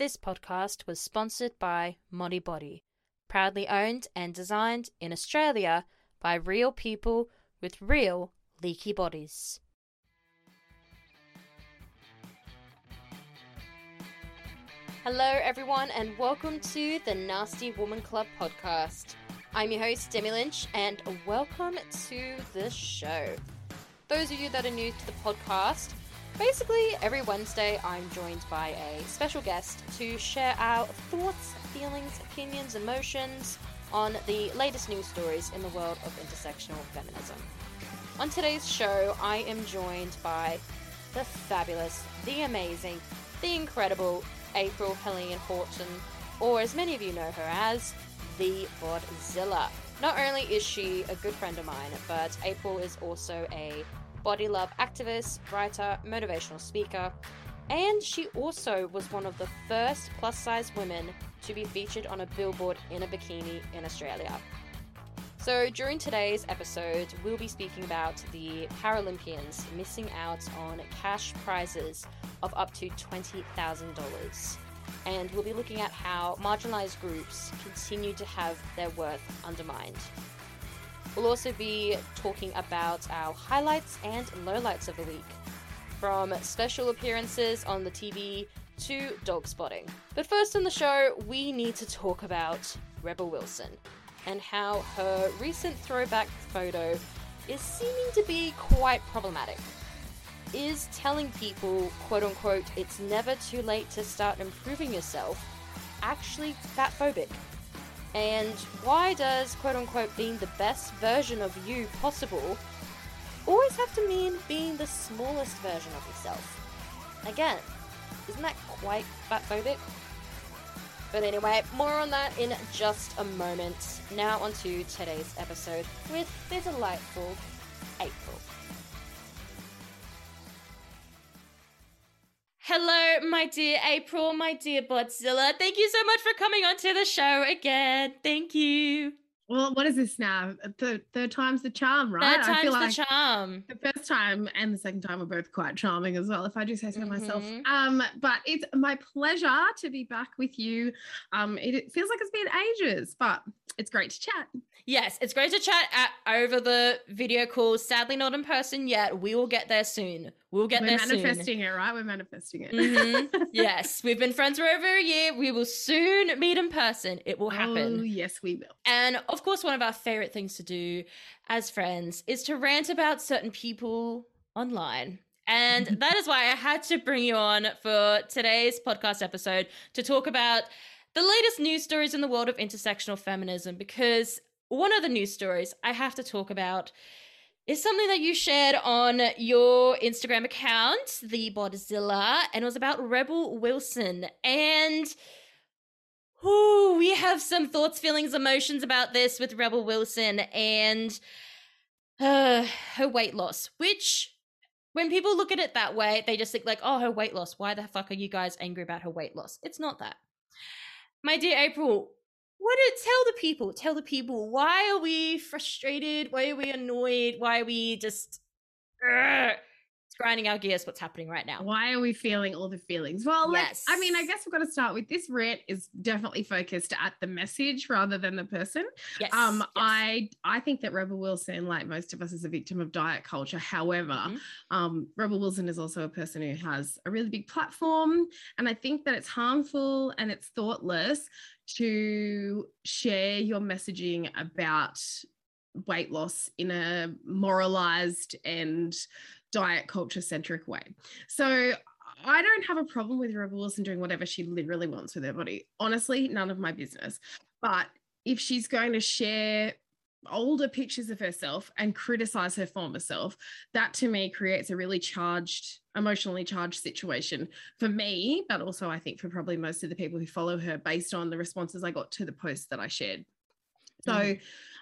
This podcast was sponsored by Modibodi, proudly owned and designed in Australia by real people with real leaky bodies. Hello, everyone, and welcome to the Nasty Woman Club podcast. I'm your host, Demi Lynch, and welcome to the show. Those of you that are new to the podcast, basically every Wednesday I'm joined by a special guest to share our thoughts, feelings, opinions, emotions on the latest news stories in the world of intersectional feminism. On today's show, I am joined by the fabulous, the amazing, the incredible April Helene Horton, or as many of you know her as, the Bodzilla. Not only is she a good friend of mine, but April is also a body love activist, writer, motivational speaker, and she also was one of the first plus size women to be featured on a billboard in a bikini in Australia. So, during today's episode, we'll be speaking about the Paralympians missing out on cash prizes of up to $20,000. And we'll be looking at how marginalized groups continue to have their worth undermined. We'll also be talking about our highlights and lowlights of the week, from special appearances on the TV to dog spotting. But first on the show, we need to talk about Rebel Wilson and how her recent throwback photo is seeming to be quite problematic. Is telling people, quote unquote, it's never too late to start improving yourself actually fat phobic? And why does, quote unquote, being the best version of you possible always have to mean being the smallest version of yourself? Again, isn't that quite fatphobic? But anyway, more on that in just a moment. Now, on to today's episode with the delightful April. Hello, my dear April, my dear Bodzilla. Thank you so much for coming onto the show again. Thank you. Well, what is this now? The third time's the charm, right? Third time's like the charm. The first time and the second time are both quite charming as well, if I do say so Mhm. myself. Um, but it's my pleasure to be back with you. Um, it, it feels like it's been ages, but it's great to chat. Yes, it's great to chat at, over the video call. Sadly, not in person yet. We will get there soon. We'll get there soon. We're there soon. manifesting it, right? We're manifesting it. Mhm. yes, we've been friends for over a year. We will soon meet in person. It will Oh, happen. yes, we will. And of course, one of our favorite things to do as friends is to rant about certain people online. And that is why I had to bring you on for today's podcast episode to talk about the latest news stories in the world of intersectional feminism. Because one of the news stories I have to talk about is something that you shared on your Instagram account, the Bodzilla, and it was about Rebel Wilson. And Ooh, we have some thoughts, feelings, emotions about this with Rebel Wilson and uh, her weight loss, which when people look at it that way, they just think like, oh, her weight loss. Why the fuck are you guys angry about her weight loss? It's not that. My dear April, what did tell the people? Tell the people why are we frustrated? Why are we annoyed? Why are we just grinding our gears? What's happening right now? Why are we feeling all the feelings? Well, let's, I mean, I guess we've got to start with this rant is definitely focused at the message rather than the person. Yes. Um, yes. I I think that Rebel Wilson, like most of us, is a victim of diet culture. However, Mhm. um, Rebel Wilson is also a person who has a really big platform, and I think that it's harmful and it's thoughtless to share your messaging about weight loss in a moralized and diet culture centric way. So I don't have a problem with Rebel Wilson doing whatever she literally wants with her body. Honestly, none of my business. But if she's going to share older pictures of herself and criticize her former self, that to me creates a really charged, emotionally charged situation for me, but also I think for probably most of the people who follow her based on the responses I got to the posts that I shared. So, mm.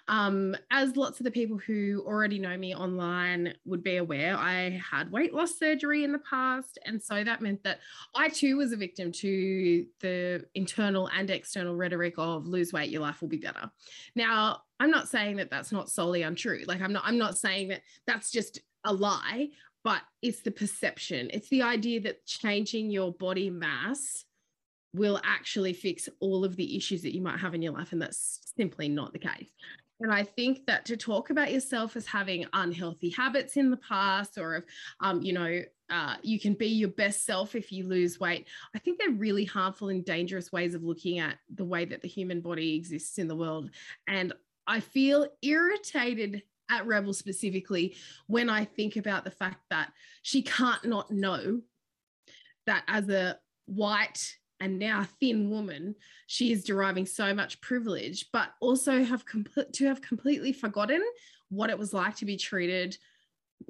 Um, as lots of the people who already know me online would be aware, I had weight loss surgery in the past. And so that meant that I too was a victim to the internal and external rhetoric of lose weight, your life will be better. Now, I'm not saying that that's not solely untrue. Like, I'm not, I'm not saying that that's just a lie, but it's the perception. It's the idea that changing your body mass will actually fix all of the issues that you might have in your life. And that's simply not the case. And I think that to talk about yourself as having unhealthy habits in the past, or if, um, you know, uh, you can be your best self if you lose weight, I think they're really harmful and dangerous ways of looking at the way that the human body exists in the world. And I feel irritated at Rebel specifically when I think about the fact that she can't not know that as a white and now thin woman, she is deriving so much privilege, but also have to have completely forgotten what it was like to be treated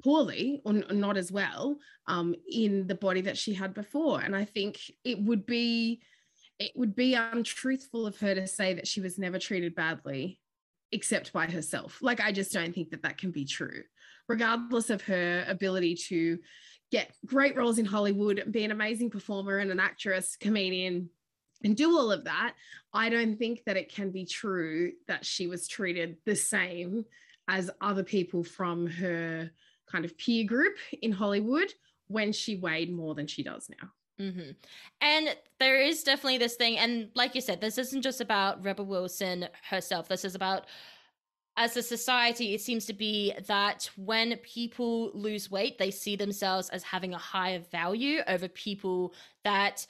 poorly or not as well um, in the body that she had before. And I think it would be it would be untruthful of her to say that she was never treated badly except by herself. Like I just don't think that that can be true, regardless of her ability to get great roles in Hollywood, be an amazing performer and an actress, comedian, and do all of that, I don't think that it can be true that she was treated the same as other people from her kind of peer group in Hollywood when she weighed more than she does now. Mm-hmm. And there is definitely this thing, and like you said, this isn't just about Rebel Wilson herself. This is about as a society, it seems to be that when people lose weight, they see themselves as having a higher value over people that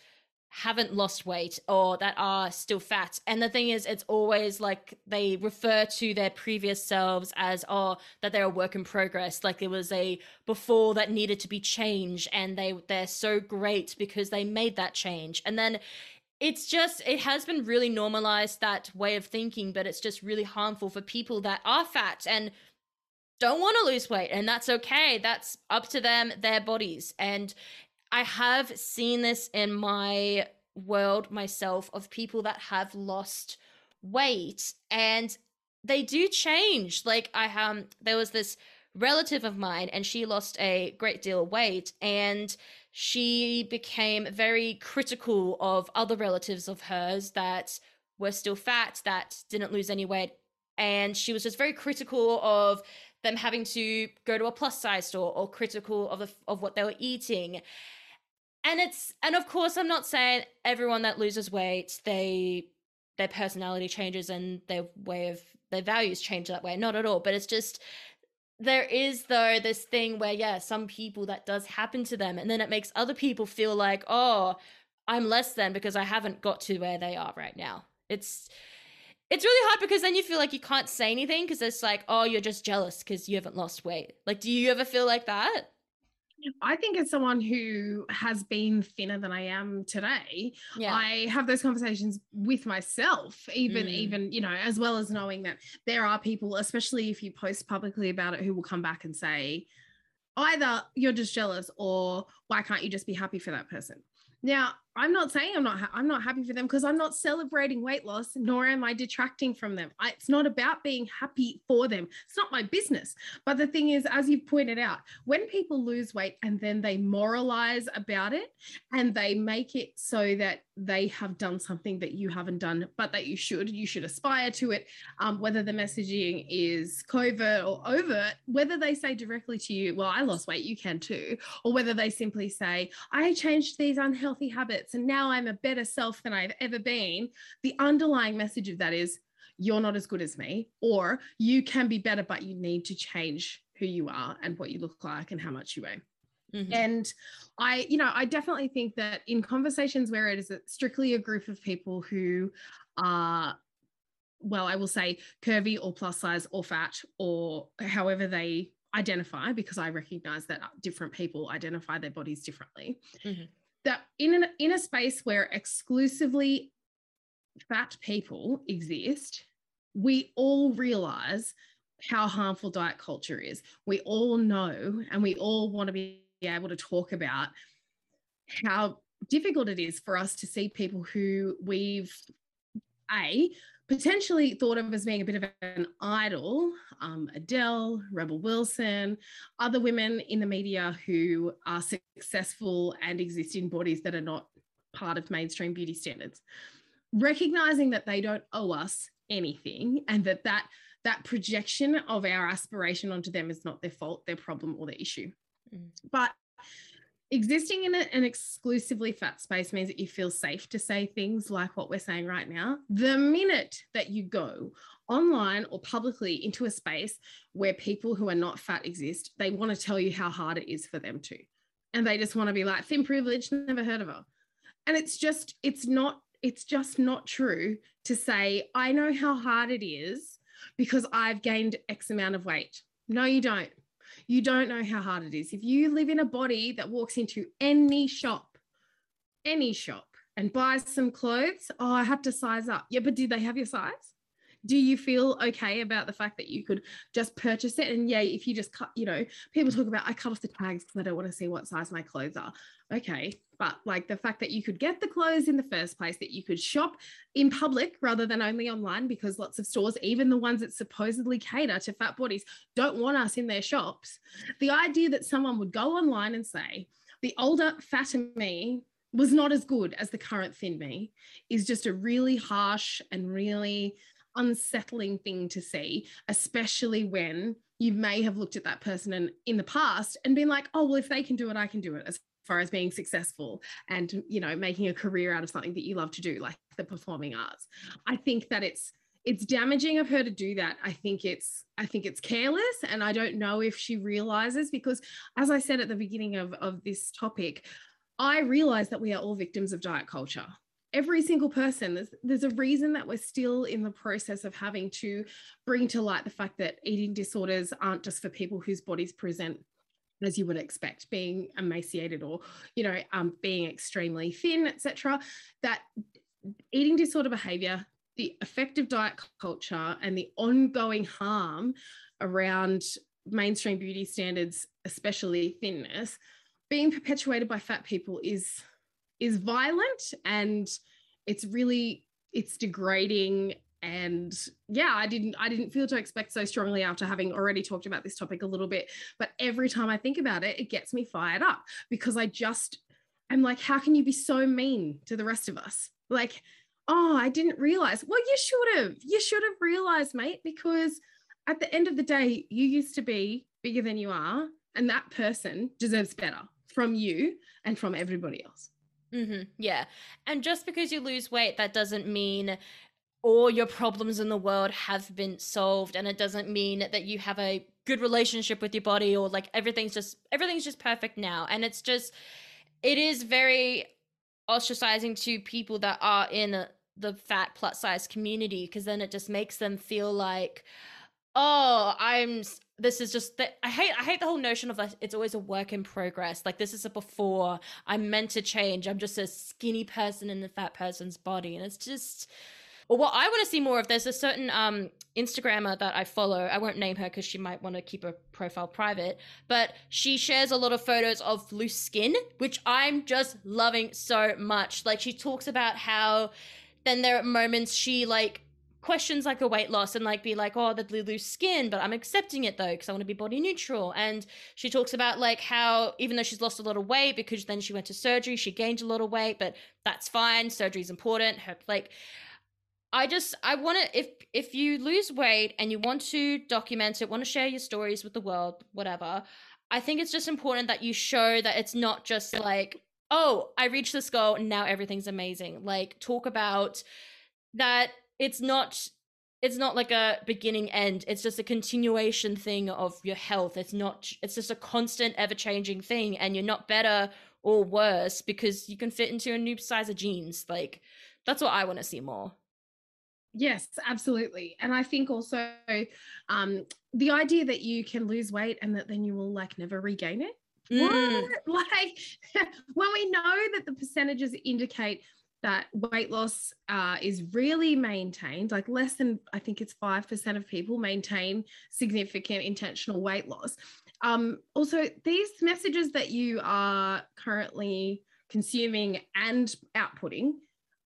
haven't lost weight or that are still fat. And the thing is, it's always like they refer to their previous selves as, oh, that they're a work in progress. Like there was a before that needed to be changed and they, they're so great because they made that change. And then it's just it has been really normalized that way of thinking but it's just really harmful for people that are fat and don't want to lose weight and that's okay. That's up to them their bodies. And i have seen this in my world myself of people that have lost weight and they do change. Like i um there was this relative of mine and she lost a great deal of weight and she became very critical of other relatives of hers that were still fat, that didn't lose any weight. And she was just very critical of them having to go to a plus size store or critical of the, of what they were eating. And it's and of course I'm not saying everyone that loses weight they their personality changes and their way of their values change that way. Not at all, but it's just there is though this thing where yeah some people that does happen to them and then it makes other people feel like oh i'm less than because i haven't got to where they are right now. It's it's really hard because then you feel like you can't say anything because it's like oh you're just jealous because you haven't lost weight. Like do you ever feel like that I think as someone who has been thinner than I am today, yeah. I have those conversations with myself, even mm. even you know, as well as knowing that there are people, especially if you post publicly about it, who will come back and say, either you're just jealous or why can't you just be happy for that person? Now, I'm not saying I'm not ha- I'm not happy for them because I'm not celebrating weight loss nor am I detracting from them. I, it's not about being happy for them. It's not my business. But the thing is as you pointed out, when people lose weight and then they moralize about it and they make it so that they have done something that you haven't done but that you should, you should aspire to it, um, whether the messaging is covert or overt, whether they say directly to you, well, I lost weight, you can too, or whether they simply say, I changed these unhealthy habits and now I'm a better self than I've ever been, the underlying message of that is you're not as good as me, or you can be better, but you need to change who you are and what you look like and how much you weigh. Mm-hmm. And I, you know, I definitely think that in conversations where it is strictly a group of people who are, well, I will say curvy or plus size or fat or however they identify, because I recognize that different people identify their bodies differently. Mm-hmm that in an, in a space where exclusively fat people exist, we all realize how harmful diet culture is. We all know and we all want to be able to talk about how difficult it is for us to see people who we've a potentially thought of as being a bit of an idol um, adele rebel wilson other women in the media who are successful and exist in bodies that are not part of mainstream beauty standards. Recognizing that they don't owe us anything and that that that projection of our aspiration onto them is not their fault their problem or their issue mm. but existing in an exclusively fat space means that you feel safe to say things like what we're saying right now. The minute that you go online or publicly into a space where people who are not fat exist, they want to tell you how hard it is for them to. And they just want to be like, thin privilege, never heard of her. And it's just, it's not, it's just not true to say, I know how hard it is because I've gained X amount of weight. No, you don't you don't know how hard it is. If you live in a body that walks into any shop, any shop, and buys some clothes, oh, I have to size up. Yeah, but do they have your size? Do you feel okay about the fact that you could just purchase it? And yeah if you just cut you know people talk about i cut off the tags because i don't want to see what size my clothes are. Okay but like the fact that you could get the clothes in the first place that you could shop in public rather than only online because lots of stores even the ones that supposedly cater to fat bodies don't want us in their shops. The idea that someone would go online and say the older fatter me was not as good as the current thin me is just a really harsh and really unsettling thing to see, especially when you may have looked at that person in, in the past and been like, oh, well, if they can do it, I can do it as far as being successful and, you know, making a career out of something that you love to do, like the performing arts. I think that it's, it's damaging of her to do that i think it's i think it's careless and i don't know if she realizes because as i said at the beginning of, of this topic i realize that we are all victims of diet culture every single person. There's, there's a reason that we're still in the process of having to bring to light the fact that eating disorders aren't just for people whose bodies present as you would expect being emaciated or you know um, being extremely thin etc that eating disorder behavior the effective diet culture and the ongoing harm around mainstream beauty standards especially thinness being perpetuated by fat people is is violent and it's really it's degrading. And yeah i didn't i didn't feel to expect so strongly after having already talked about this topic a little bit. But every time i think about it it gets me fired up because i just i'm like how can you be so mean to the rest of us? Like oh i didn't realize. Well you should have you should have realized mate because at the end of the day you used to be bigger than you are and that person deserves better from you and from everybody else Mm-hmm. Yeah. And just because you lose weight, that doesn't mean all your problems in the world have been solved. And it doesn't mean that you have a good relationship with your body or like everything's just everything's just perfect now. And it's just it is very ostracizing to people that are in the fat plus size community because then it just makes them feel like oh i'm this is just that I hate I hate the whole notion of that it's always a work in progress. Like this is a before. I'm meant to change. I'm just a skinny person in the fat person's body. And it's just or what I want to see more of, there's a certain um, Instagrammer that I follow. I won't name her because she might want to keep her profile private, but she shares a lot of photos of loose skin, which I'm just loving so much. Like she talks about how then there are moments she like questions like a weight loss and like be like, oh, the loose skin, but I'm accepting it though because I want to be body neutral. And she talks about like how even though she's lost a lot of weight because then she went to surgery, she gained a lot of weight, but that's fine. Surgery is important. Her like. I just I want to if if you lose weight and you want to document it, want to share your stories with the world, whatever. I think it's just important that you show that it's not just like, oh, I reached this goal and now everything's amazing. Like talk about that it's not it's not like a beginning end. It's just a continuation thing of your health. It's not it's just a constant ever changing thing and you're not better or worse because you can fit into a new size of jeans. Like that's what i want to see more. Yes absolutely. And i think also um the idea that you can lose weight and that then you will like never regain it? Mm. like when we know that the percentages indicate that weight loss uh, is really maintained, like less than, I think it's 5% of people maintain significant intentional weight loss. Um, also, these messages that you are currently consuming and outputting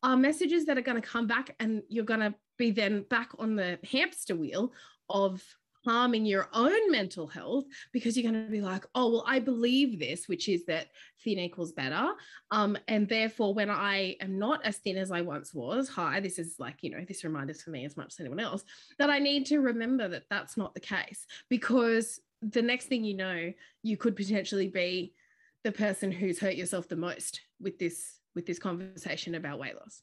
are messages that are going to come back and you're going to be then back on the hamster wheel of harming your own mental health because you're going to be like, oh, well, I believe this, which is that thin equals better. Um, and therefore, when I am not as thin as I once was, hi, this is like, you know, this reminders for me as much as anyone else, that I need to remember that that's not the case because the next thing you know, you could potentially be the person who's hurt yourself the most with this with this conversation about weight loss.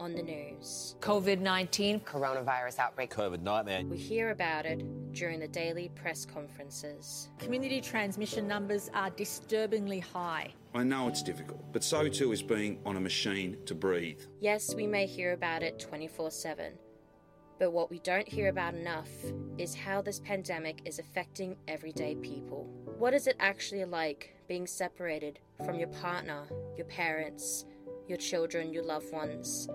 on the news. COVID 19, coronavirus outbreak, COVID nightmare. We hear about it during the daily press conferences. Community transmission numbers are disturbingly high. I know it's difficult, but so too is being on a machine to breathe. Yes, we may hear about it 24 7. But what we don't hear about enough is how this pandemic is affecting everyday people. What is it actually like being separated from your partner, your parents, your children, your loved ones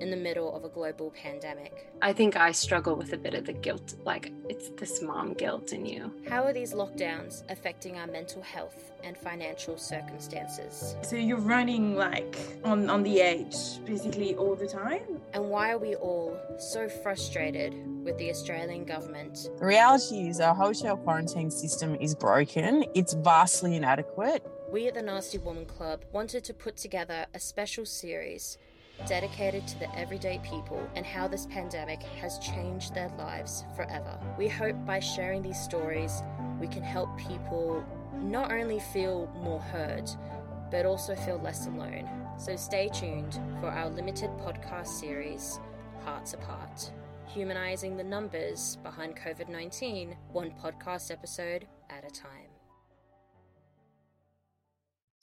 in the middle of a global pandemic? I think I struggle with a bit of the guilt, like it's this mom guilt in you. How are these lockdowns affecting our mental health and financial circumstances? So you're running like on, on the edge basically all the time? And why are we all so frustrated with the Australian government? The reality is our hotel quarantine system is broken, it's vastly inadequate we at the Nasty Woman Club wanted to put together a special series dedicated to the everyday people and how this pandemic has changed their lives forever. We hope by sharing these stories, we can help people not only feel more heard, but also feel less alone. So stay tuned for our limited podcast series, Hearts Apart, humanizing the numbers behind COVID 19, one podcast episode at a time.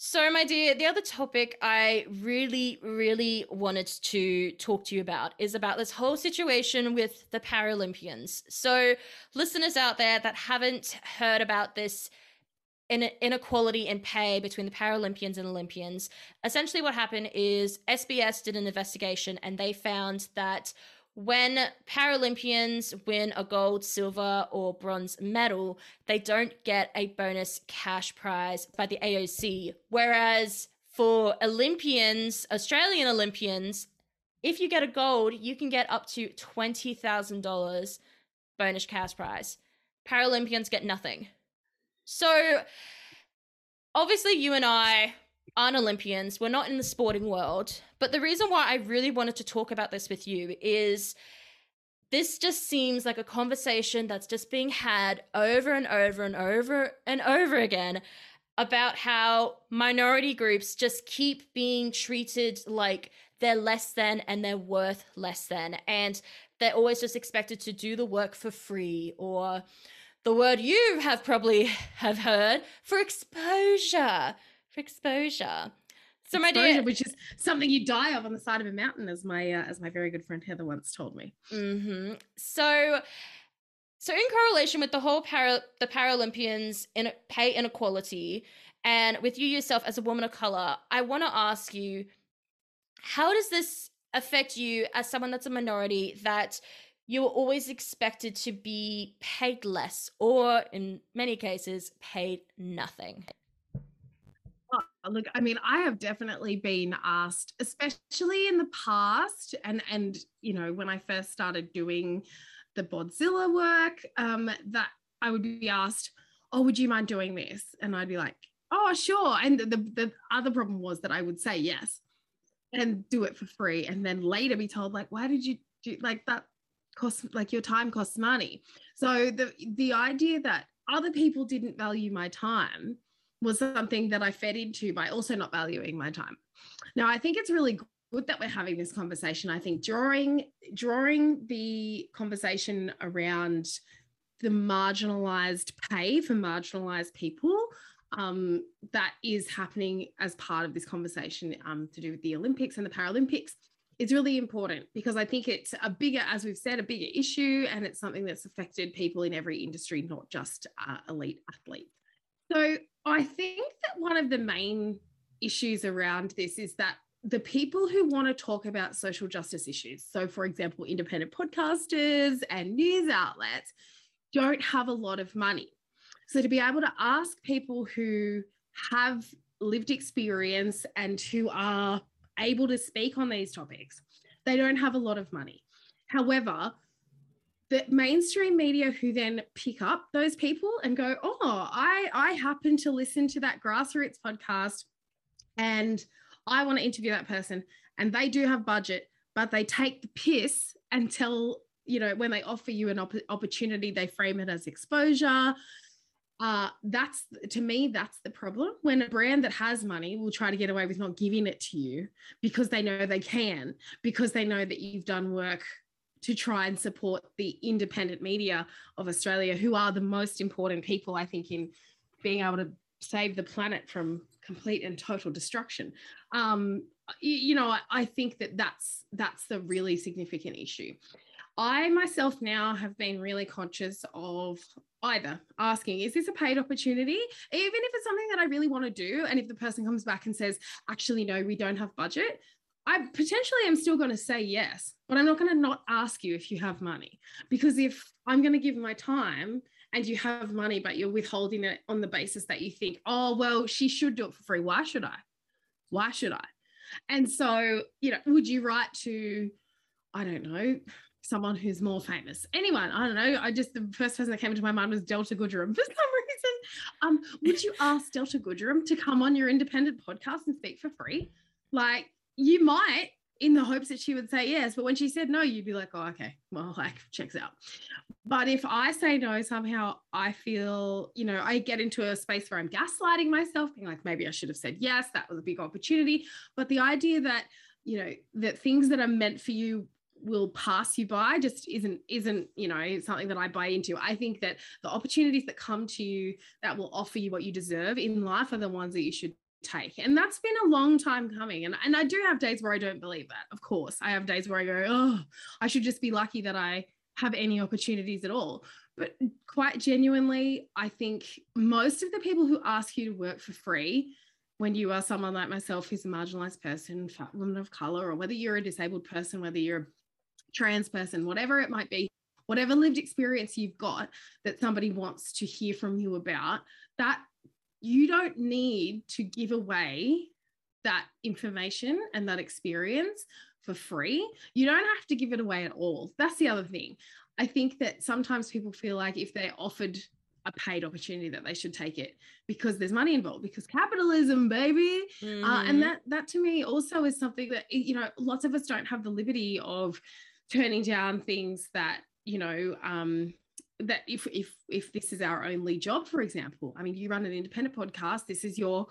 So, my dear, the other topic I really, really wanted to talk to you about is about this whole situation with the Paralympians. So, listeners out there that haven't heard about this inequality in pay between the Paralympians and Olympians, essentially what happened is SBS did an investigation and they found that when Paralympians win a gold, silver, or bronze medal, they don't get a bonus cash prize by the AOC. Whereas for Olympians, Australian Olympians, if you get a gold, you can get up to $20,000 bonus cash prize. Paralympians get nothing. So, obviously, you and I aren't Olympians. We're not in the sporting world. But the reason why I really wanted to talk about this with you is this just seems like a conversation that's just being had over and over and over and over again about how minority groups just keep being treated like they're less than and they're worth less than and they're always just expected to do the work for free or the word you have probably have heard for exposure for exposure. So my exposure, dear, which is something you die of on the side of a mountain, as my uh, as my very good friend Heather once told me. Mm-hmm. So, so in correlation with the whole para the Paralympians in pay inequality, and with you yourself as a woman of color, I want to ask you, how does this affect you as someone that's a minority that you are always expected to be paid less, or in many cases, paid nothing? Look i mean i have definitely been asked especially in the past and and you know when i first started doing the bodzilla work um that i would be asked oh would you mind doing this and i'd be like oh sure and the, the other problem was that i would say yes and do it for free and then later be told like why did you do like that Cost like your time costs money. So the the idea that other people didn't value my time was something that I fed into by also not valuing my time. Now I think it's really good that we're having this conversation. I think drawing drawing the conversation around the marginalized pay for marginalized people um, that is happening as part of this conversation um, to do with the Olympics and the Paralympics is really important because I think it's a bigger, as we've said, a bigger issue, and it's something that's affected people in every industry, not just uh, elite athletes. So I think that one of the main issues around this is that the people who want to talk about social justice issues, so for example, independent podcasters and news outlets, don't have a lot of money. So to be able to ask people who have lived experience and who are able to speak on these topics, they don't have a lot of money. However, the mainstream media who then pick up those people and go, "Oh, I I happen to listen to that grassroots podcast and I want to interview that person. And they do have budget, but they take the piss and tell you know when they offer you an op- opportunity they frame it as exposure. Uh, that's to me that's the problem. When a brand that has money will try to get away with not giving it to you because they know they can because they know that you've done work to try and support the independent media of australia who are the most important people i think in being able to save the planet from complete and total destruction um, you, you know I, I think that that's that's the really significant issue I myself now have been really conscious of either asking, is this a paid opportunity? Even if it's something that I really want to do. And if the person comes back and says, actually, no, we don't have budget, I potentially am still going to say yes, but I'm not going to not ask you if you have money. Because if I'm going to give my time and you have money, but you're withholding it on the basis that you think, oh, well, she should do it for free. Why should I? Why should I? And so, you know, would you write to, I don't know, someone who's more famous. Anyone, I don't know. I just the first person that came into my mind was Delta Goodrum for some reason. Um, would you ask Delta Goodrum to come on your independent podcast and speak for free? Like you might in the hopes that she would say yes, but when she said no, you'd be like, oh, okay, well, like checks out. But if I say no, somehow I feel, you know, I get into a space where I'm gaslighting myself, being like, maybe I should have said yes, that was a big opportunity. But the idea that you know that things that are meant for you will pass you by just isn't isn't you know something that I buy into. I think that the opportunities that come to you that will offer you what you deserve in life are the ones that you should take. And that's been a long time coming. And, and I do have days where I don't believe that. Of course, I have days where I go, oh, I should just be lucky that I have any opportunities at all. But quite genuinely, I think most of the people who ask you to work for free when you are someone like myself who's a marginalized person, woman of color, or whether you're a disabled person, whether you're a trans person, whatever it might be, whatever lived experience you've got that somebody wants to hear from you about, that you don't need to give away that information and that experience for free. You don't have to give it away at all. That's the other thing. I think that sometimes people feel like if they're offered a paid opportunity that they should take it because there's money involved because capitalism baby mm. uh, and mm-hmm. that that to me also is something that you know lots of us don't have the liberty of turning down things that you know um, that if if if this is our only job for example i mean you run an independent podcast this is your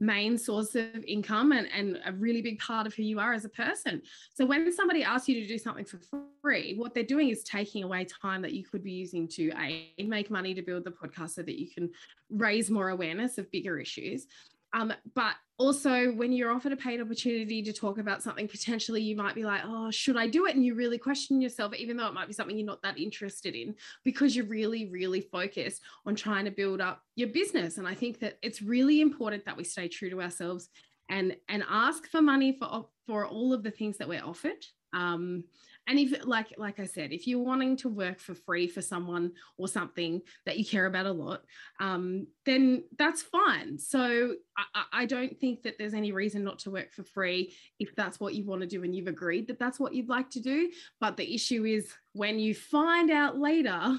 main source of income and, and a really big part of who you are as a person. So when somebody asks you to do something for free what they're doing is taking away time that you could be using to a make money to build the podcast so that you can raise more awareness of bigger issues um, but also, when you're offered a paid opportunity to talk about something, potentially you might be like, oh, should I do it? And you really question yourself, even though it might be something you're not that interested in, because you're really, really focused on trying to build up your business. And I think that it's really important that we stay true to ourselves and and ask for money for for all of the things that we're offered. Um, and if like like i said if you're wanting to work for free for someone or something that you care about a lot um, then that's fine. So I, I don't think that there's any reason not to work for free if that's what you want to do and you've agreed that that's what you'd like to do. But the issue is when you find out later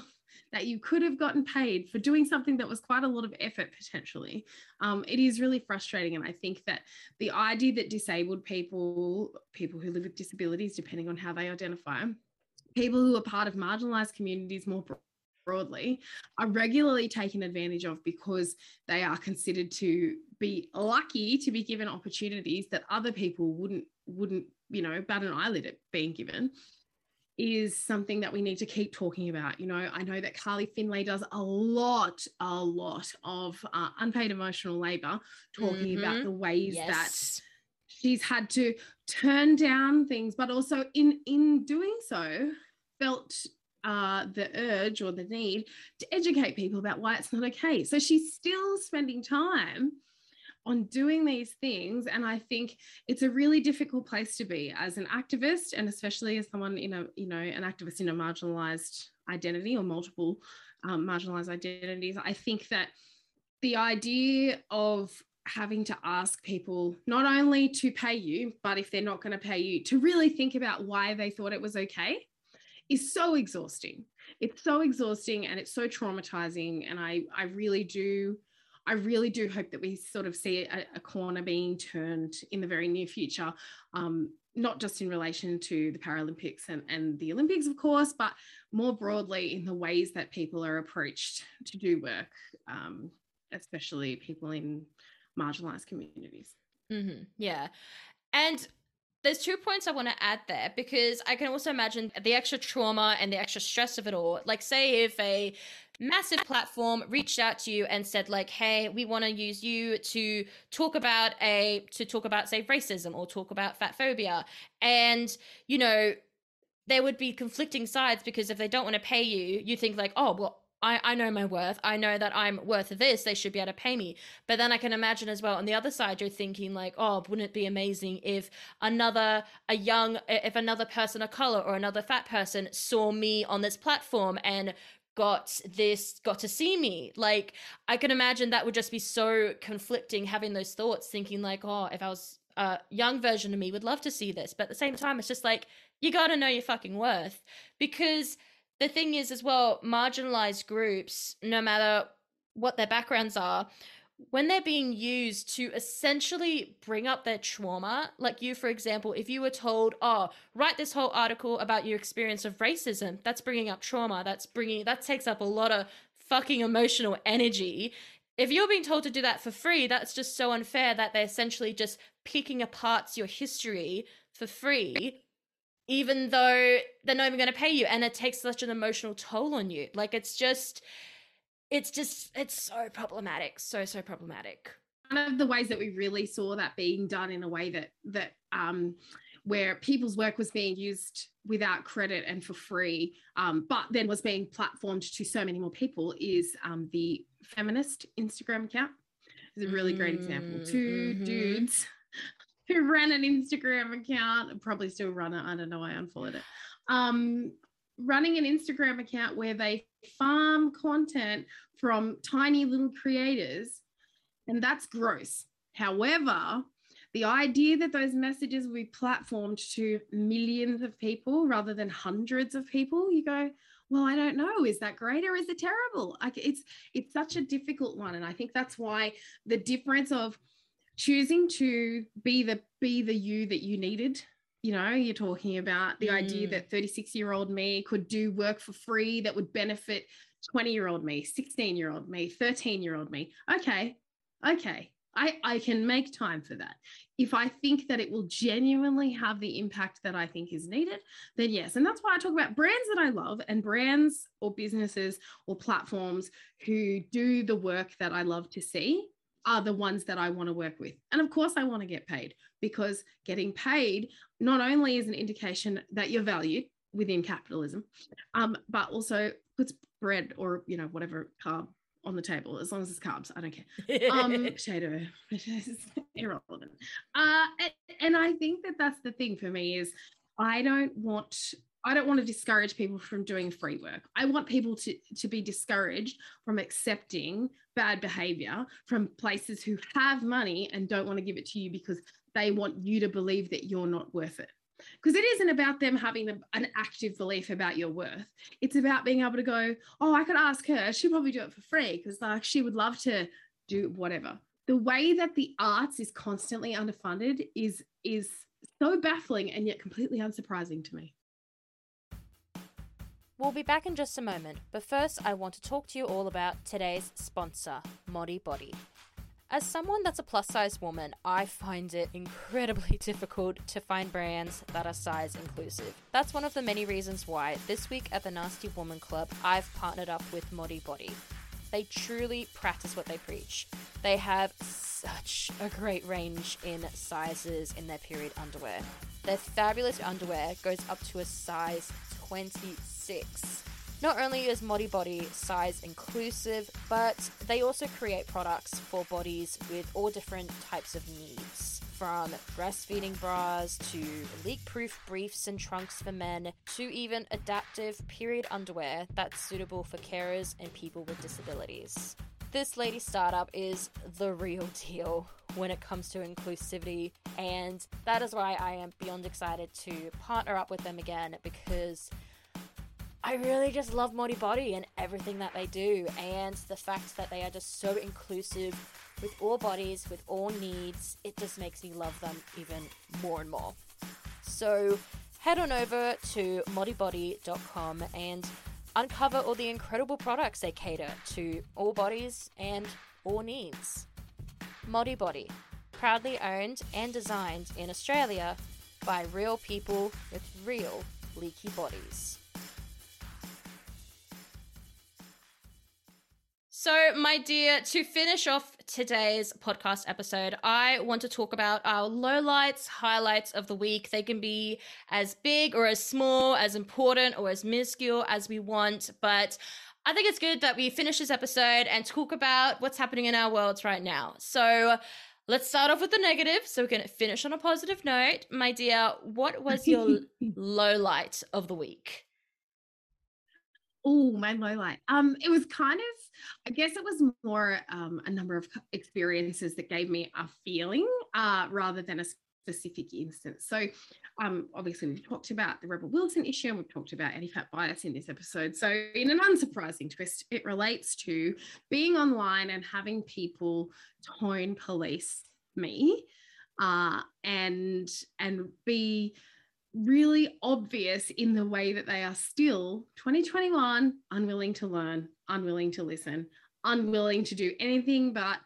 that you could have gotten paid for doing something that was quite a lot of effort potentially. Um, it is really frustrating. And I think that the idea that disabled people, people who live with disabilities, depending on how they identify, people who are part of marginalized communities more broadly are regularly taken advantage of because they are considered to be lucky to be given opportunities that other people wouldn't wouldn't you know bat an eyelid at being given is something that we need to keep talking about. You know, I know that Carly Findlay does a lot, a lot of uh, unpaid emotional labor talking mm-hmm. about the ways yes. that she's had to turn down things, but also in in doing so, felt uh, the urge or the need to educate people about why it's not okay. So she's still spending time on doing these things. And I think it's a really difficult place to be as an activist, and especially as someone in a, you know, an activist in a marginalized identity or multiple um, marginalized identities. I think that the idea of having to ask people not only to pay you, but if they're not going to pay you, to really think about why they thought it was okay is so exhausting. It's so exhausting and it's so traumatizing. And I, I really do I really do hope that we sort of see a, a corner being turned in the very near future, um, not just in relation to the Paralympics and, and the Olympics, of course, but more broadly in the ways that people are approached to do work, um, especially people in marginalized communities. Mm-hmm. Yeah. And there's two points I want to add there because I can also imagine the extra trauma and the extra stress of it all. Like, say, if a massive platform reached out to you and said like hey we want to use you to talk about a to talk about say racism or talk about fat phobia and you know there would be conflicting sides because if they don't want to pay you you think like oh well I, I know my worth. I know that I'm worth this. They should be able to pay me. But then I can imagine as well on the other side, you're thinking like, oh, wouldn't it be amazing if another, a young, if another person of color or another fat person saw me on this platform and got this got to see me like i can imagine that would just be so conflicting having those thoughts thinking like oh if i was a young version of me would love to see this but at the same time it's just like you got to know your fucking worth because the thing is as well marginalized groups no matter what their backgrounds are when they're being used to essentially bring up their trauma, like you, for example, if you were told, oh, write this whole article about your experience of racism, that's bringing up trauma. That's bringing, that takes up a lot of fucking emotional energy. If you're being told to do that for free, that's just so unfair that they're essentially just picking apart your history for free, even though they're not even going to pay you. And it takes such an emotional toll on you. Like, it's just, it's just it's so problematic so so problematic one of the ways that we really saw that being done in a way that that um where people's work was being used without credit and for free, um, but then was being platformed to so many more people is um, the feminist Instagram account. Is a really great example. 2 mm-hmm. dudes who ran an Instagram account, probably still run it. I don't know. I unfollowed it. Um, running an Instagram account where they farm content from tiny little creators, and that's gross. However, the idea that those messages will be platformed to millions of people rather than hundreds of people, you go, well, I don't know. Is that great or is it terrible? Like it's it's such a difficult one, and I think that's why the difference of choosing to be the be the you that you needed you know you're talking about the mm. idea that 36 year old me could do work for free that would benefit 20 year old me 16 year old me 13 year old me okay okay I, I can make time for that. If I think that it will genuinely have the impact that I think is needed, then yes. And that's why I talk about brands that I love and brands or businesses or platforms who do the work that I love to see are the ones that I want to work with. And of course, I want to get paid because getting paid not only is an indication that you're valued within capitalism, um, but also puts bread or you know whatever carb on the table as long as it's carbs. I don't care. Um, potato is irrelevant. Uh, and, and I think that that's the thing for me is I don't want I don't want to discourage people from doing free work. I want people to, to be discouraged from accepting bad behavior from places who have money and don't want to give it to you because they want you to believe that you're not worth it. Because it isn't about them having an active belief about your worth. It's about being able to go, oh, I could ask her. She'd probably do it for free because like she would love to do whatever. The way that the arts is constantly underfunded is is so baffling and yet completely unsurprising to me. We'll be back in just a moment, but first, I want to talk to you all about today's sponsor, Modi Bodi. As someone that's a plus size woman, I find it incredibly difficult to find brands that are size inclusive. That's one of the many reasons why this week at the Nasty Woman Club, I've partnered up with Modi Bodi. They truly practice what they preach. They have such a great range in sizes in their period underwear. Their fabulous underwear goes up to a size 26. Not only is Modi Bodi size inclusive, but they also create products for bodies with all different types of needs. From breastfeeding bras to leak proof briefs and trunks for men, to even adaptive period underwear that's suitable for carers and people with disabilities. This lady startup is the real deal when it comes to inclusivity, and that is why I am beyond excited to partner up with them again because I really just love Modi Bodi and everything that they do, and the fact that they are just so inclusive with all bodies, with all needs. It just makes me love them even more and more. So head on over to modibodi.com and uncover all the incredible products they cater to all bodies and all needs. Modi Bodi, proudly owned and designed in Australia by real people with real leaky bodies. So, my dear, to finish off today's podcast episode, I want to talk about our lowlights, highlights of the week. They can be as big or as small, as important or as minuscule as we want, but I think it's good that we finish this episode and talk about what's happening in our worlds right now. So, let's start off with the negative so we can finish on a positive note. My dear, what was your low light of the week? Oh, my low light. Um, it was kind of, I guess it was more um, a number of experiences that gave me a feeling uh, rather than a specific instance. So, um, obviously, we've talked about the Rebel Wilson issue and we've talked about anti-fat bias in this episode. So, in an unsurprising twist, it relates to being online and having people tone police me uh, and and be really obvious in the way that they are still 2021 unwilling to learn unwilling to listen unwilling to do anything but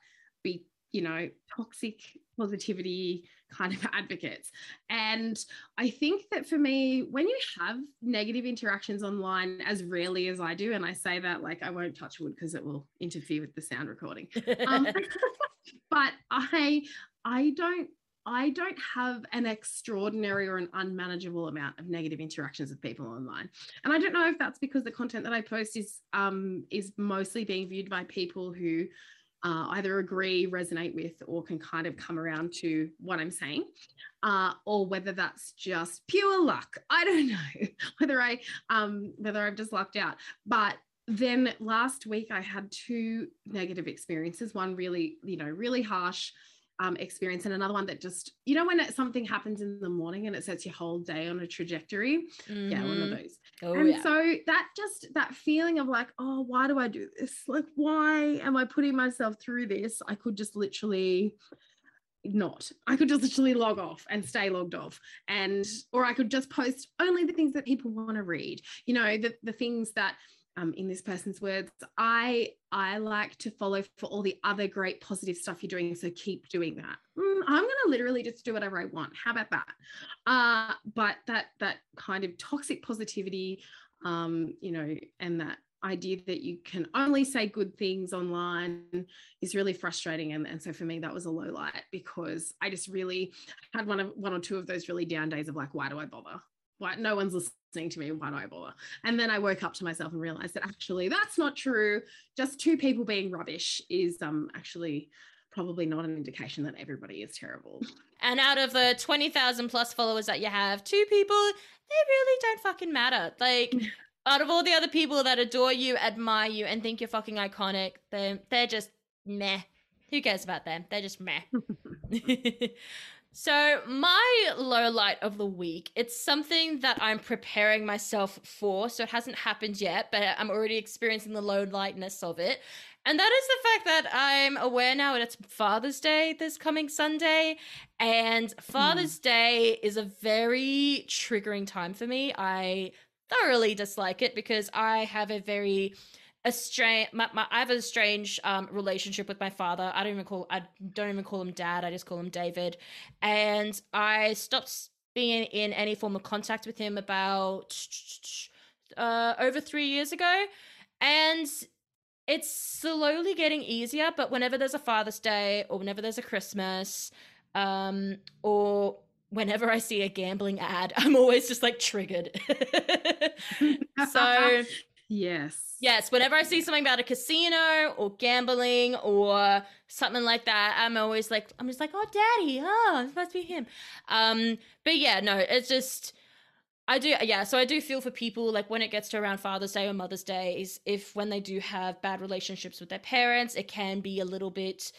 be you know toxic positivity kind of advocates. And i think that for me when you have negative interactions online as rarely as i do and i say that like i won't touch wood because it will interfere with the sound recording. Um, but i i don't I don't have an extraordinary or an unmanageable amount of negative interactions with people online. And I don't know if that's because the content that I post is um, is mostly being viewed by people who uh, either agree, resonate with, or can kind of come around to what I'm saying, uh, or whether that's just pure luck. I don't know whether I um, whether I've just lucked out. But then last week I had two negative experiences. One really, you know, really harsh um, experience. And another one that just you know when it, something happens in the morning and it sets your whole day on a trajectory? Mm-hmm. yeah one of mm-hmm. those. Oh, and yeah. so that just that feeling of like oh why do i do this? Like why am i putting myself through this? I could just literally not. I could just literally log off and stay logged off. And or i could just post only the things that people want to read. You know the, the things that um, in this person's words i i like to follow for all the other great positive stuff you're doing so keep doing that. Mm, i'm going to literally just do whatever i want. How about that? Uh, but that that kind of toxic positivity um, you know and that idea that you can only say good things online is really frustrating. And, and so for me that was a low light because i just really had one of one or two of those really down days of like why do i bother? Why no one's listening to me why do i bother and then i woke up to myself and realized that actually that's not true. Just two people being rubbish is um actually probably not an indication that everybody is terrible. And out of the 20,000 plus followers that you have two people they really don't fucking matter. Like out of all the other people that adore you admire you and think you're fucking iconic they're, they're just meh. Who cares about them? They're just meh So, my low light of the week, it's something that I'm preparing myself for. So, it hasn't happened yet, but I'm already experiencing the low lightness of it. And that is the fact that I'm aware now that it's Father's Day this coming Sunday. And Father's mm. Day is a very triggering time for me. I thoroughly dislike it because I have a very a strange my, my, I have a strange um relationship with my father. I don't even call I don't even call him dad. I just call him David. And I stopped being in any form of contact with him about uh over 3 years ago. And it's slowly getting easier, but whenever there's a Father's Day or whenever there's a Christmas, um, or whenever I see a gambling ad, I'm always just like triggered. so yes. Yes, whenever I see something about a casino or gambling or something like that, I'm always like I'm just like, "Oh, daddy. Oh, it must be him." Um, but yeah, no, it's just I do, yeah. So I do feel for people like when it gets to around Father's Day or Mother's Day, is if when they do have bad relationships with their parents, it can be a little bit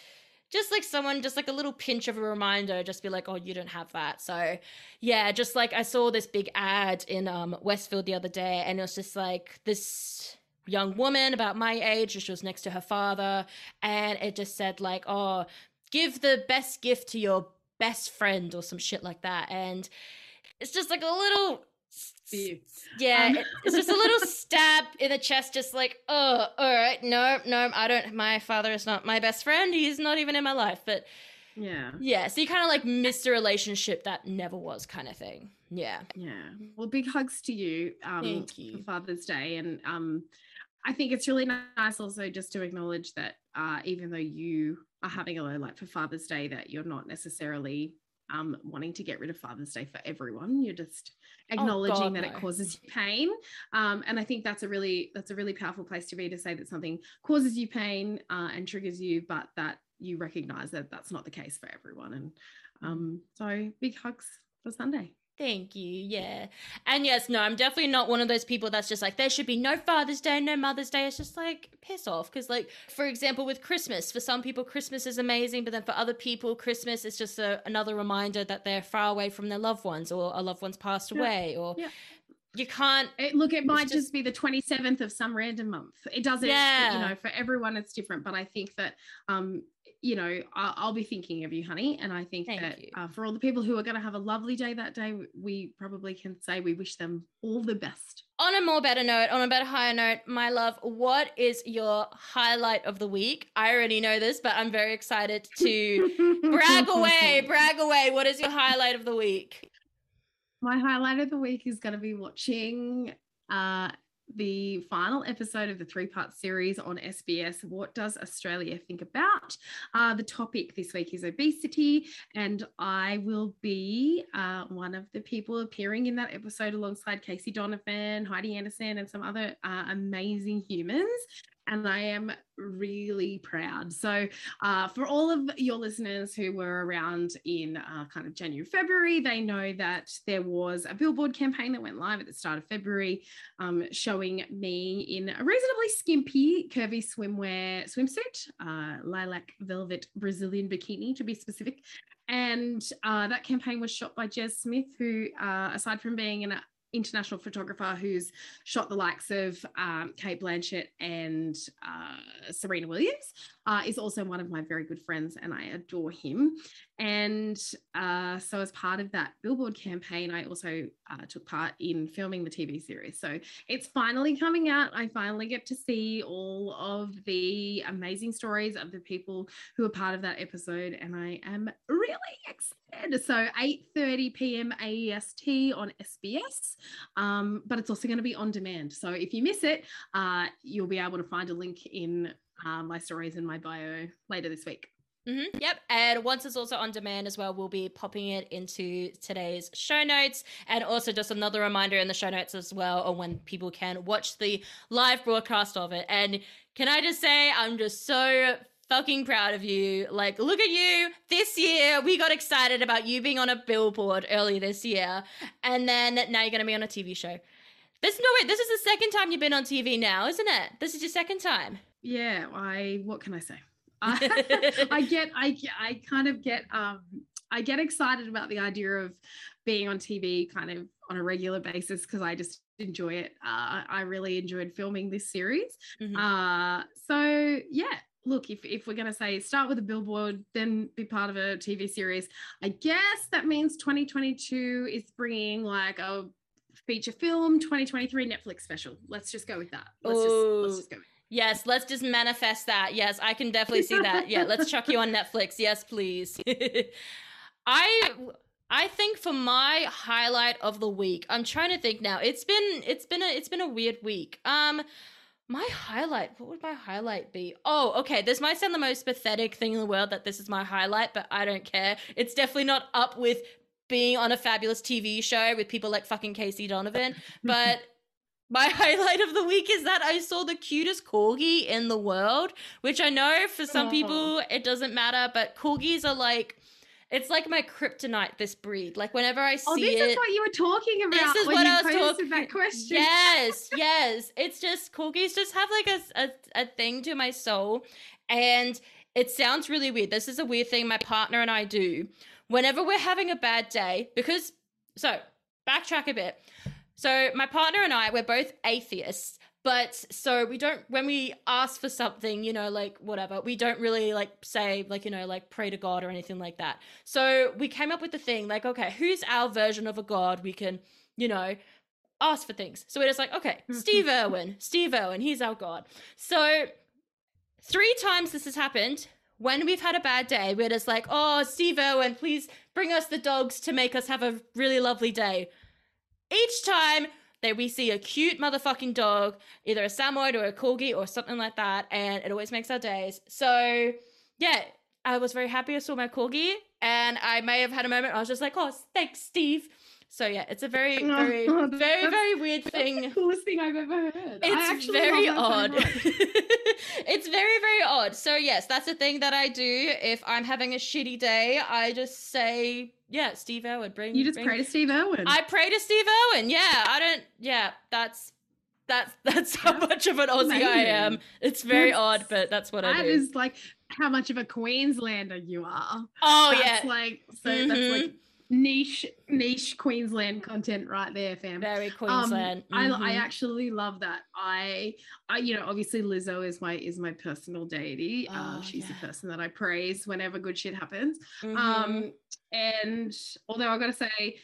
just like someone, just like a little pinch of a reminder, just be like, oh, you don't have that. So yeah, just like I saw this big ad in um, Westfield the other day, and it was just like this young woman about my age, she was next to her father, and it just said like, oh, give the best gift to your best friend or some shit like that, and it's just like a little yeah, um. it's just a little stab in the chest, just like, oh, all right, no, no, I don't. My father is not my best friend. He's not even in my life. But yeah, yeah. So you kind of like missed a relationship that never was, kind of thing. Yeah, yeah. Well, big hugs to you. Um, Thank you for Father's Day, and um, I think it's really nice also just to acknowledge that uh, even though you are having a low light for Father's Day, that you're not necessarily um, wanting to get rid of Father's Day for everyone. You're just acknowledging oh God, that no. it causes you pain, um, and I think that's a really that's a really powerful place to be to say that something causes you pain uh, and triggers you, but that you recognize that that's not the case for everyone. And um, so, big hugs for Sunday. Thank you. Yeah. And yes, no, I'm definitely not one of those people that's just like, there should be no Father's Day, no Mother's Day. It's just like, piss off. Because, like, for example, with Christmas, for some people, Christmas is amazing. But then for other people, Christmas is just a, another reminder that they're far away from their loved ones or a loved one's passed yeah. away or. Yeah. You can't it, look. It might just, just, be the twenty seventh of some random month. It doesn't. Yeah. You know, for everyone it's different. But I think that um, you know, I'll, I'll, be thinking of you, honey. And I think Thank that uh, for all the people who are going to have a lovely day that day, we probably can say we wish them all the best. On a more better note, on a better higher note, my love, what is your highlight of the week? I already know this, but I'm very excited to brag away, brag away. What is your highlight of the week? My highlight of the week is going to be watching uh, the final episode of the three part series on SBS. What does Australia think about? Uh, the topic this week is obesity, and I will be uh, one of the people appearing in that episode alongside Casey Donovan, Heidi Anderson, and some other uh, amazing humans and I am really proud. So, uh, for all of your listeners who were around in uh, kind of January, February, they know that there was a billboard campaign that went live at the start of February, um, showing me in a reasonably skimpy, curvy swimwear swimsuit, uh, lilac velvet Brazilian bikini to be specific. And uh, that campaign was shot by Jez Smith, who, uh, aside from being an international photographer who's shot the likes of um, Cate Blanchett and uh, Serena Williams, uh, is also one of my very good friends, and I adore him. And uh, so, as part of that billboard campaign, I also uh, took part in filming the TV series. So, it's finally coming out. I finally get to see all of the amazing stories of the people who are part of that episode, and I am really excited. So, 8:30 p.m. AEST on SBS, um, but it's also going to be on demand. So, if you miss it, uh, you'll be able to find a link in uh, my stories in my bio later this week. Mm-hmm. Yep. And once it's also on demand as well, we'll be popping it into today's show notes. And also, just another reminder in the show notes as well on when people can watch the live broadcast of it. And can I just say, I'm just so fucking proud of you. Like, look at you. This year, we got excited about you being on a billboard early this year. And then now you're going to be on a TV show. This, no, wait, this is the second time you've been on TV now, isn't it? This is your second time. Yeah. I, what can I say? I, get, I, I kind of get, um, I get excited about the idea of being on TV kind of on a regular basis because I just enjoy it. Uh, I really enjoyed filming this series. Mm-hmm. Uh, so yeah, look, if, if we're going to say start with a billboard, then be part of a TV series, I guess that means 2022 is bringing like a feature film 2023 Netflix special. Let's just go with that. Let's just let's just go. Yes, let's just manifest that. Yes, I can definitely see that. Yeah, let's chuck you on Netflix. Yes, please. I I think for my highlight of the week, I'm trying to think now. It's been it's been a it's been a weird week. Um my highlight, what would my highlight be? Oh, okay. This might sound the most pathetic thing in the world that this is my highlight, but I don't care. It's definitely not up with being on a fabulous TV show with people like fucking Casey Donovan, but my highlight of the week is that I saw the cutest corgi in the world, which I know for some Aw. people oh. it doesn't matter, but corgis are like it's like my kryptonite this breed. Like whenever I oh, see Oh, this it is what you were talking about. this is what I was talking. that question. Yes, yes. It's just corgis just have like a, a a thing to my soul, and it sounds really weird. This is a weird thing my partner and I do whenever we're having a bad day. Because so backtrack a bit. So my partner and I we're both atheists. But so we don't when we ask for something, you know, like whatever, we don't really like say like, you know, like pray to God or anything like that. So we came up with the thing like, okay, who's our version of a God we can, you know, ask for things. So we're just like, okay, mm-hmm. Steve Irwin, Steve Irwin, he's our God. So three times this has happened. When we've had a bad day, we're just like, oh, Steve Irwin, please bring us the dogs to make us have a really lovely day. Each time that we see a cute motherfucking dog, either a Samoyed or a Corgi or something like that, and it always makes our days. So, yeah, I was very happy I saw my Corgi, and I may have had a moment I was just like, oh, thanks, Steve. So, yeah, it's a very, Oh, very, that's- very, very weird That's thing. the coolest thing I've ever heard. It's very that so odd. it's very, very odd. So, yes, that's a thing that I do. If I'm having a shitty day, I just say, yeah, Steve Irwin, bring me. You just bring- pray to Steve Irwin. I pray to Steve Irwin. Yeah, I don't. Yeah, that's that's that's how That's much of an Aussie I am. It's very That's- odd, but that's what I do. is like how much of a Queenslander you are. oh that's yeah, like so that's Mhm. like niche niche Queensland content right there, fam. very Um, Queensland. I, I Mhm. actually love that. I, I, you know, obviously Lizzo is my is my personal deity. uh, Oh, she's yeah. the person that I praise whenever good shit happens. Mhm. Um, and although I gotta say,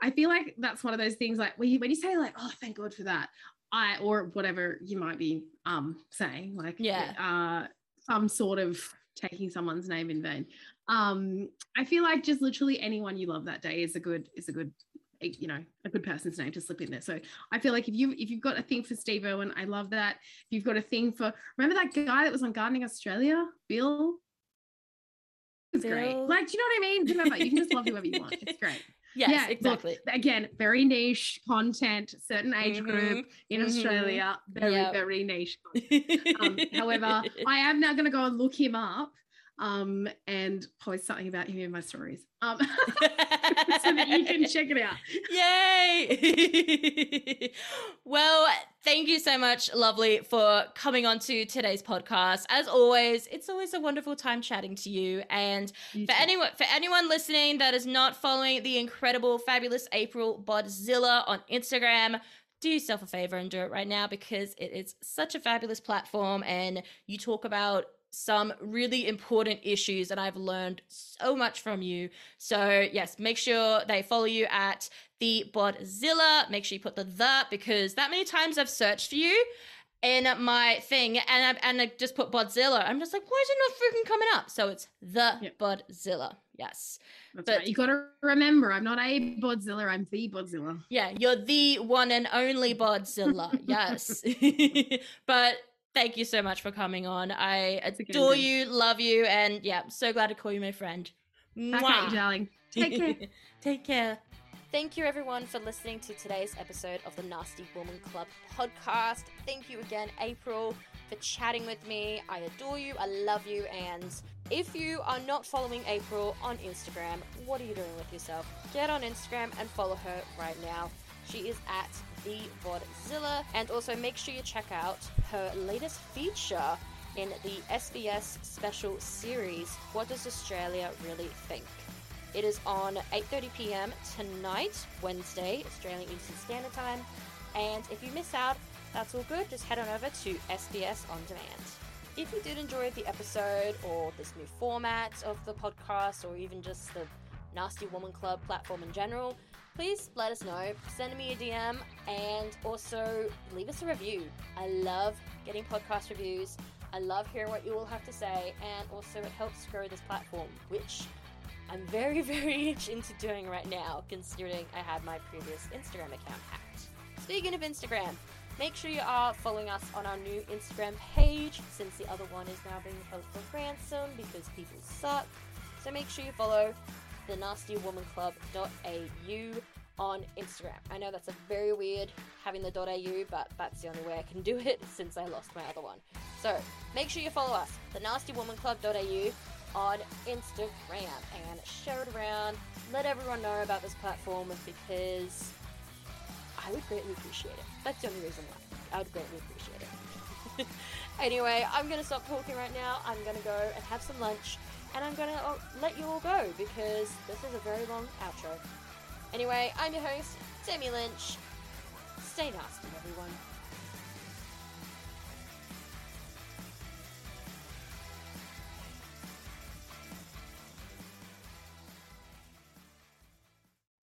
I feel like that's one of those things like when you when you say like, oh, thank God for that, I or whatever you might be um saying, like Yeah. uh some sort of taking someone's name in vain. Um, I feel like just literally anyone you love that day is a good is a good eh, you know a good person's name to slip in there. So I feel like if you if you've got a thing for Steve Irwin, I love that. If you've got a thing for remember that guy that was on Gardening Australia, Bill. It's great. Like, do you know what I mean? Whoever you can just love whoever you want. It's great. Yes, yeah, look, exactly. Again, very niche content, certain age group in mhm. Australia. Very Yep. very niche. Um, however, I am now going to go and look him up um, and post something about him in my stories um, so that you can check it out. Yay! well, thank you so much, lovely, for coming on to today's podcast. As always, it's always a wonderful time chatting to you. And You for too. anyone for anyone listening that is not following the incredible, fabulous April Bodzilla on Instagram, do yourself a favor and do it right now because it is such a fabulous platform and you talk about some really important issues and I've learned so much from you. So yes, make sure they follow you at the Bodzilla. Make sure you put the the because that many times I've searched for you in my thing and I, and I just put Bodzilla. I'm just like, why is it not freaking coming up? So it's the Yep. Bodzilla. Yes. That's but- right. You got to remember, I'm not a Bodzilla. I'm the Bodzilla. Yeah, you're the one and only Bodzilla. yes. but thank you so much for coming on. I adore you, love you, and yeah, so glad to call you my friend. Back at Mwah. you, darling. Take care. Take care. Thank you, everyone, for listening to today's episode of the Nasty Woman Club podcast. Thank you again, April, for chatting with me. I adore you, I love you, and if you are not following April on Instagram, what are you doing with yourself? Get on Instagram and follow her right now. She is at the Bodzilla, and also make sure you check out her latest feature in the SBS special series. What does Australia really think? It is on 8:30 p.m. tonight, Wednesday, Australian Eastern Standard Time. And if you miss out, that's all good. Just head on over to SBS on demand. If you did enjoy the episode or this new format of the podcast or even just the Nasty Woman Club platform in general, please let us know. Send me a DM and also leave us a review. I love getting podcast reviews. I love hearing what you all have to say, and also it helps grow this platform, which I'm very, very into doing right now, considering I had my previous Instagram account hacked. Speaking of Instagram, make sure you are following us on our new Instagram page, since the other one is now being held for ransom because people suck. So make sure you follow the nastywomanclub.au on Instagram. I know that's a very weird having the .au, but that's the only way I can do it since I lost my other one. So make sure you follow us, the nastywomanclub.au on Instagram and share it around. Let everyone know about this platform because I would greatly appreciate it. That's the only reason why. I would greatly appreciate it. anyway, I'm gonna stop talking right now. I'm gonna go and have some lunch and I'm gonna uh, let you all go because this is a very long outro. Anyway, I'm your host, Demi Lynch. Stay nasty, everyone.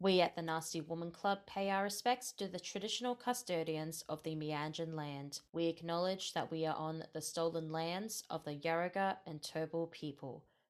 We at the Nasty Woman Club pay our respects to the traditional custodians of the Meanjin land. We acknowledge that we are on the stolen lands of the Yagara and Turrbal people,